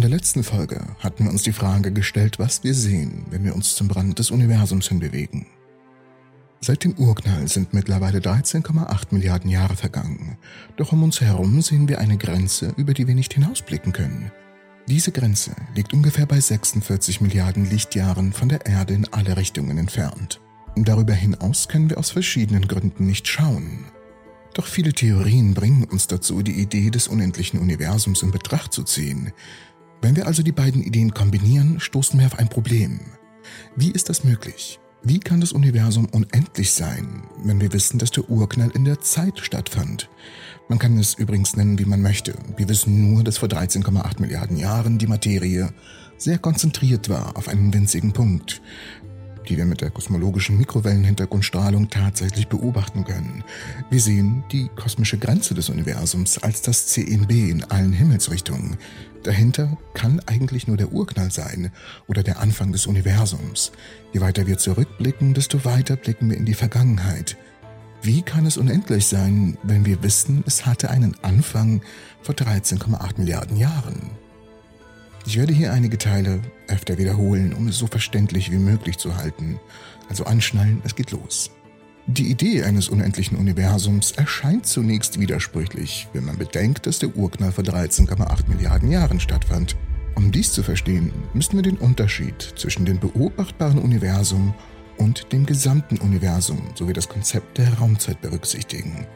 In der letzten Folge hatten wir uns die Frage gestellt, was wir sehen, wenn wir uns zum Rand des Universums hinbewegen. Seit dem Urknall sind mittlerweile 13,8 Milliarden Jahre vergangen, doch um uns herum sehen wir eine Grenze, über die wir nicht hinausblicken können. Diese Grenze liegt ungefähr bei 46 Milliarden Lichtjahren von der Erde in alle Richtungen entfernt. Darüber hinaus können wir aus verschiedenen Gründen nicht schauen. Doch viele Theorien bringen uns dazu, die Idee des unendlichen Universums in Betracht zu ziehen. Wenn wir also die beiden Ideen kombinieren, stoßen wir auf ein Problem. Wie ist das möglich? Wie kann das Universum unendlich sein, wenn wir wissen, dass der Urknall in der Zeit stattfand? Man kann es übrigens nennen, wie man möchte. Wir wissen nur, dass vor 13,8 Milliarden Jahren die Materie sehr konzentriert war auf einen winzigen Punkt die wir mit der kosmologischen Mikrowellenhintergrundstrahlung tatsächlich beobachten können. Wir sehen die kosmische Grenze des Universums als das CMB in allen Himmelsrichtungen. Dahinter kann eigentlich nur der Urknall sein oder der Anfang des Universums. Je weiter wir zurückblicken, desto weiter blicken wir in die Vergangenheit. Wie kann es unendlich sein, wenn wir wissen, es hatte einen Anfang vor 13,8 Milliarden Jahren? Ich werde hier einige Teile öfter wiederholen, um es so verständlich wie möglich zu halten. Also anschnallen, es geht los. Die Idee eines unendlichen Universums erscheint zunächst widersprüchlich, wenn man bedenkt, dass der Urknall vor 13,8 Milliarden Jahren stattfand. Um dies zu verstehen, müssen wir den Unterschied zwischen dem beobachtbaren Universum und dem gesamten Universum sowie das Konzept der Raumzeit berücksichtigen.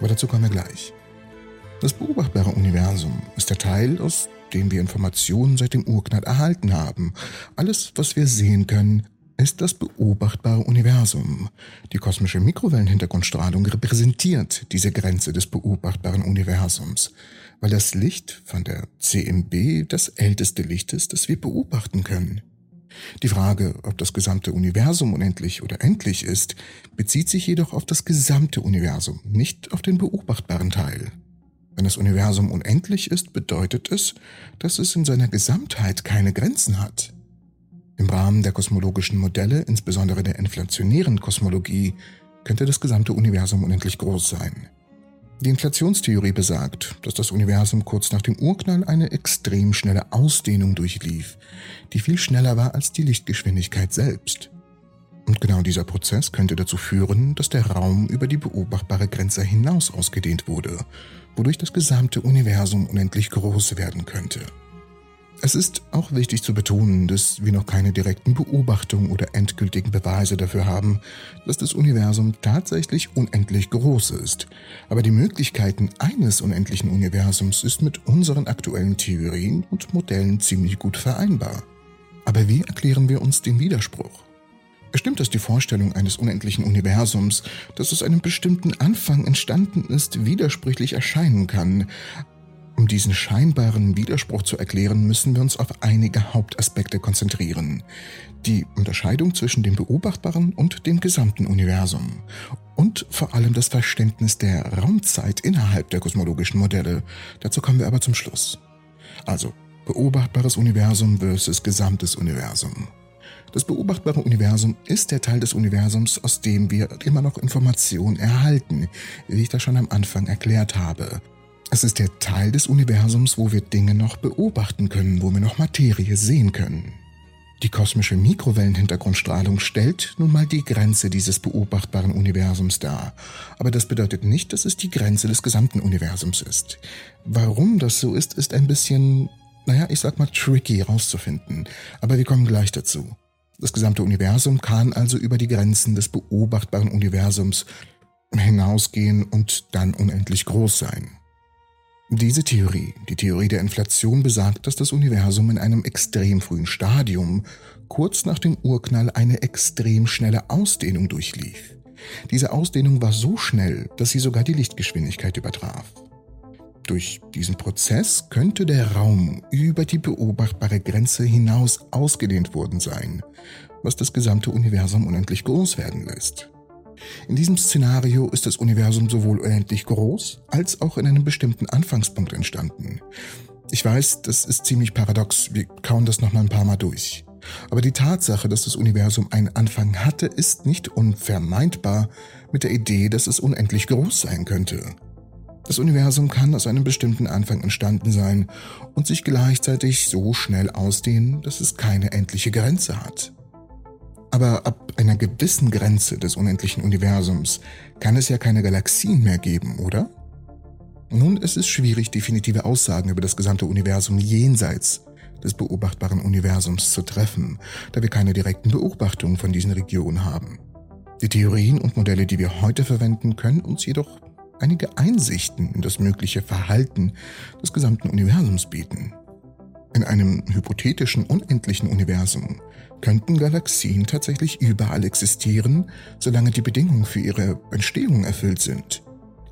Aber dazu kommen wir gleich. Das beobachtbare Universum ist der Teil, aus dem wir Informationen seit dem Urknall erhalten haben. Alles, was wir sehen können, ist das beobachtbare Universum. Die kosmische Mikrowellenhintergrundstrahlung repräsentiert diese Grenze des beobachtbaren Universums, weil das Licht von der CMB das älteste Licht ist, das wir beobachten können. Die Frage, ob das gesamte Universum unendlich oder endlich ist, bezieht sich jedoch auf das gesamte Universum, nicht auf den beobachtbaren Teil. Wenn das Universum unendlich ist, bedeutet es, dass es in seiner Gesamtheit keine Grenzen hat. Im Rahmen der kosmologischen Modelle, insbesondere der inflationären Kosmologie, könnte das gesamte Universum unendlich groß sein. Die Inflationstheorie besagt, dass das Universum kurz nach dem Urknall eine extrem schnelle Ausdehnung durchlief, die viel schneller war als die Lichtgeschwindigkeit selbst. Und genau dieser Prozess könnte dazu führen, dass der Raum über die beobachtbare Grenze hinaus ausgedehnt wurde, wodurch das gesamte Universum unendlich groß werden könnte. Es ist auch wichtig zu betonen, dass wir noch keine direkten Beobachtungen oder endgültigen Beweise dafür haben, dass das Universum tatsächlich unendlich groß ist. Aber die Möglichkeiten eines unendlichen Universums ist mit unseren aktuellen Theorien und Modellen ziemlich gut vereinbar. Aber wie erklären wir uns den Widerspruch? Stimmt es die Vorstellung eines unendlichen Universums, das aus einem bestimmten Anfang entstanden ist, widersprüchlich erscheinen kann? Um diesen scheinbaren Widerspruch zu erklären, müssen wir uns auf einige Hauptaspekte konzentrieren. Die Unterscheidung zwischen dem beobachtbaren und dem gesamten Universum. Und vor allem das Verständnis der Raumzeit innerhalb der kosmologischen Modelle. Dazu kommen wir aber zum Schluss. Also, beobachtbares Universum versus gesamtes Universum. Das beobachtbare Universum ist der Teil des Universums, aus dem wir immer noch Informationen erhalten, wie ich das schon am Anfang erklärt habe. Es ist der Teil des Universums, wo wir Dinge noch beobachten können, wo wir noch Materie sehen können. Die kosmische Mikrowellenhintergrundstrahlung stellt nun mal die Grenze dieses beobachtbaren Universums dar. Aber das bedeutet nicht, dass es die Grenze des gesamten Universums ist. Warum das so ist, ist ein bisschen, naja, ich sag mal tricky herauszufinden. Aber wir kommen gleich dazu. Das gesamte Universum kann also über die Grenzen des beobachtbaren Universums hinausgehen und dann unendlich groß sein. Diese Theorie, die Theorie der Inflation, besagt, dass das Universum in einem extrem frühen Stadium kurz nach dem Urknall eine extrem schnelle Ausdehnung durchlief. Diese Ausdehnung war so schnell, dass sie sogar die Lichtgeschwindigkeit übertraf. Durch diesen Prozess könnte der Raum über die beobachtbare Grenze hinaus ausgedehnt worden sein, was das gesamte Universum unendlich groß werden lässt. In diesem Szenario ist das Universum sowohl unendlich groß als auch in einem bestimmten Anfangspunkt entstanden. Ich weiß, das ist ziemlich paradox, wir kauen das nochmal ein paar Mal durch. Aber die Tatsache, dass das Universum einen Anfang hatte, ist nicht unvermeidbar mit der Idee, dass es unendlich groß sein könnte. Das Universum kann aus einem bestimmten Anfang entstanden sein und sich gleichzeitig so schnell ausdehnen, dass es keine endliche Grenze hat. Aber ab einer gewissen Grenze des unendlichen Universums kann es ja keine Galaxien mehr geben, oder? Nun, es ist schwierig, definitive Aussagen über das gesamte Universum jenseits des beobachtbaren Universums zu treffen, da wir keine direkten Beobachtungen von diesen Regionen haben. Die Theorien und Modelle, die wir heute verwenden, können uns jedoch einige Einsichten in das mögliche Verhalten des gesamten Universums bieten. In einem hypothetischen unendlichen Universum könnten Galaxien tatsächlich überall existieren, solange die Bedingungen für ihre Entstehung erfüllt sind.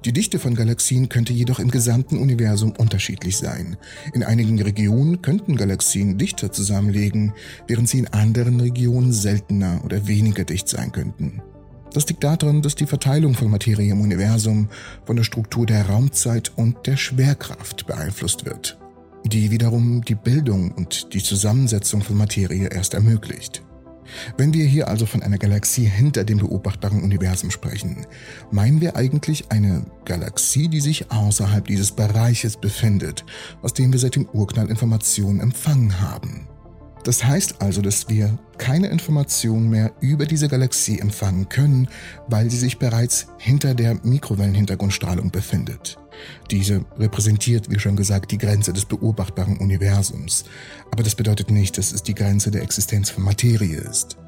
Die Dichte von Galaxien könnte jedoch im gesamten Universum unterschiedlich sein. In einigen Regionen könnten Galaxien dichter zusammenlegen, während sie in anderen Regionen seltener oder weniger dicht sein könnten. Das liegt daran, dass die Verteilung von Materie im Universum von der Struktur der Raumzeit und der Schwerkraft beeinflusst wird, die wiederum die Bildung und die Zusammensetzung von Materie erst ermöglicht. Wenn wir hier also von einer Galaxie hinter dem beobachtbaren Universum sprechen, meinen wir eigentlich eine Galaxie, die sich außerhalb dieses Bereiches befindet, aus dem wir seit dem Urknall Informationen empfangen haben. Das heißt also, dass wir keine Informationen mehr über diese Galaxie empfangen können, weil sie sich bereits hinter der Mikrowellenhintergrundstrahlung befindet. Diese repräsentiert, wie schon gesagt, die Grenze des beobachtbaren Universums. Aber das bedeutet nicht, dass es die Grenze der Existenz von Materie ist.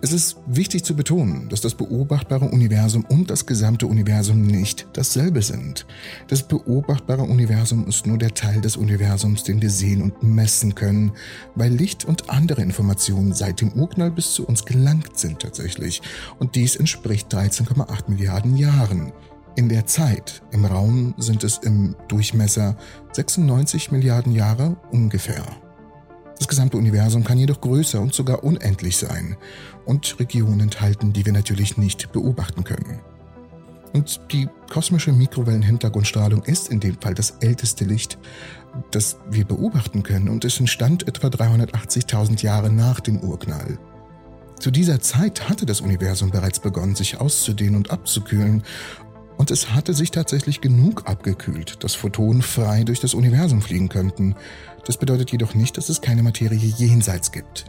Es ist wichtig zu betonen, dass das beobachtbare Universum und das gesamte Universum nicht dasselbe sind. Das beobachtbare Universum ist nur der Teil des Universums, den wir sehen und messen können, weil Licht und andere Informationen seit dem Urknall bis zu uns gelangt sind tatsächlich. Und dies entspricht 13,8 Milliarden Jahren. In der Zeit, im Raum sind es im Durchmesser 96 Milliarden Jahre ungefähr. Das gesamte Universum kann jedoch größer und sogar unendlich sein und Regionen enthalten, die wir natürlich nicht beobachten können. Und die kosmische Mikrowellenhintergrundstrahlung ist in dem Fall das älteste Licht, das wir beobachten können und es entstand etwa 380.000 Jahre nach dem Urknall. Zu dieser Zeit hatte das Universum bereits begonnen, sich auszudehnen und abzukühlen, und es hatte sich tatsächlich genug abgekühlt, dass Photonen frei durch das Universum fliegen könnten, das bedeutet jedoch nicht, dass es keine Materie jenseits gibt.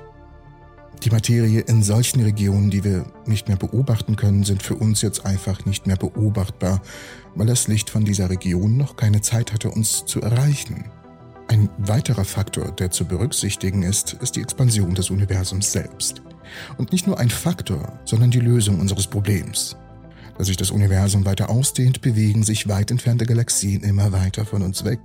Die Materie in solchen Regionen, die wir nicht mehr beobachten können, sind für uns jetzt einfach nicht mehr beobachtbar, weil das Licht von dieser Region noch keine Zeit hatte, uns zu erreichen. Ein weiterer Faktor, der zu berücksichtigen ist, ist die Expansion des Universums selbst. Und nicht nur ein Faktor, sondern die Lösung unseres Problems. Da sich das Universum weiter ausdehnt, bewegen sich weit entfernte Galaxien immer weiter von uns weg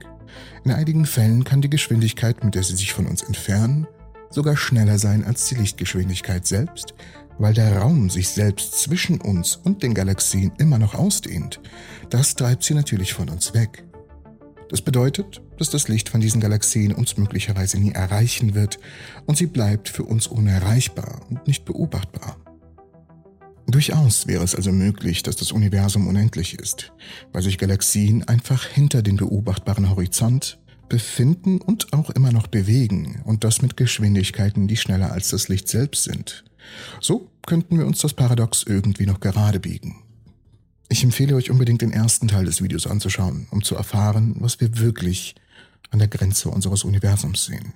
in einigen Fällen kann die Geschwindigkeit, mit der sie sich von uns entfernen, sogar schneller sein als die Lichtgeschwindigkeit selbst, weil der Raum sich selbst zwischen uns und den Galaxien immer noch ausdehnt. Das treibt sie natürlich von uns weg. Das bedeutet, dass das Licht von diesen Galaxien uns möglicherweise nie erreichen wird und sie bleibt für uns unerreichbar und nicht beobachtbar. Durchaus wäre es also möglich, dass das Universum unendlich ist, weil sich Galaxien einfach hinter den beobachtbaren Horizont befinden und auch immer noch bewegen und das mit Geschwindigkeiten, die schneller als das Licht selbst sind. So könnten wir uns das Paradox irgendwie noch gerade biegen. Ich empfehle euch unbedingt den ersten Teil des Videos anzuschauen, um zu erfahren, was wir wirklich an der Grenze unseres Universums sehen.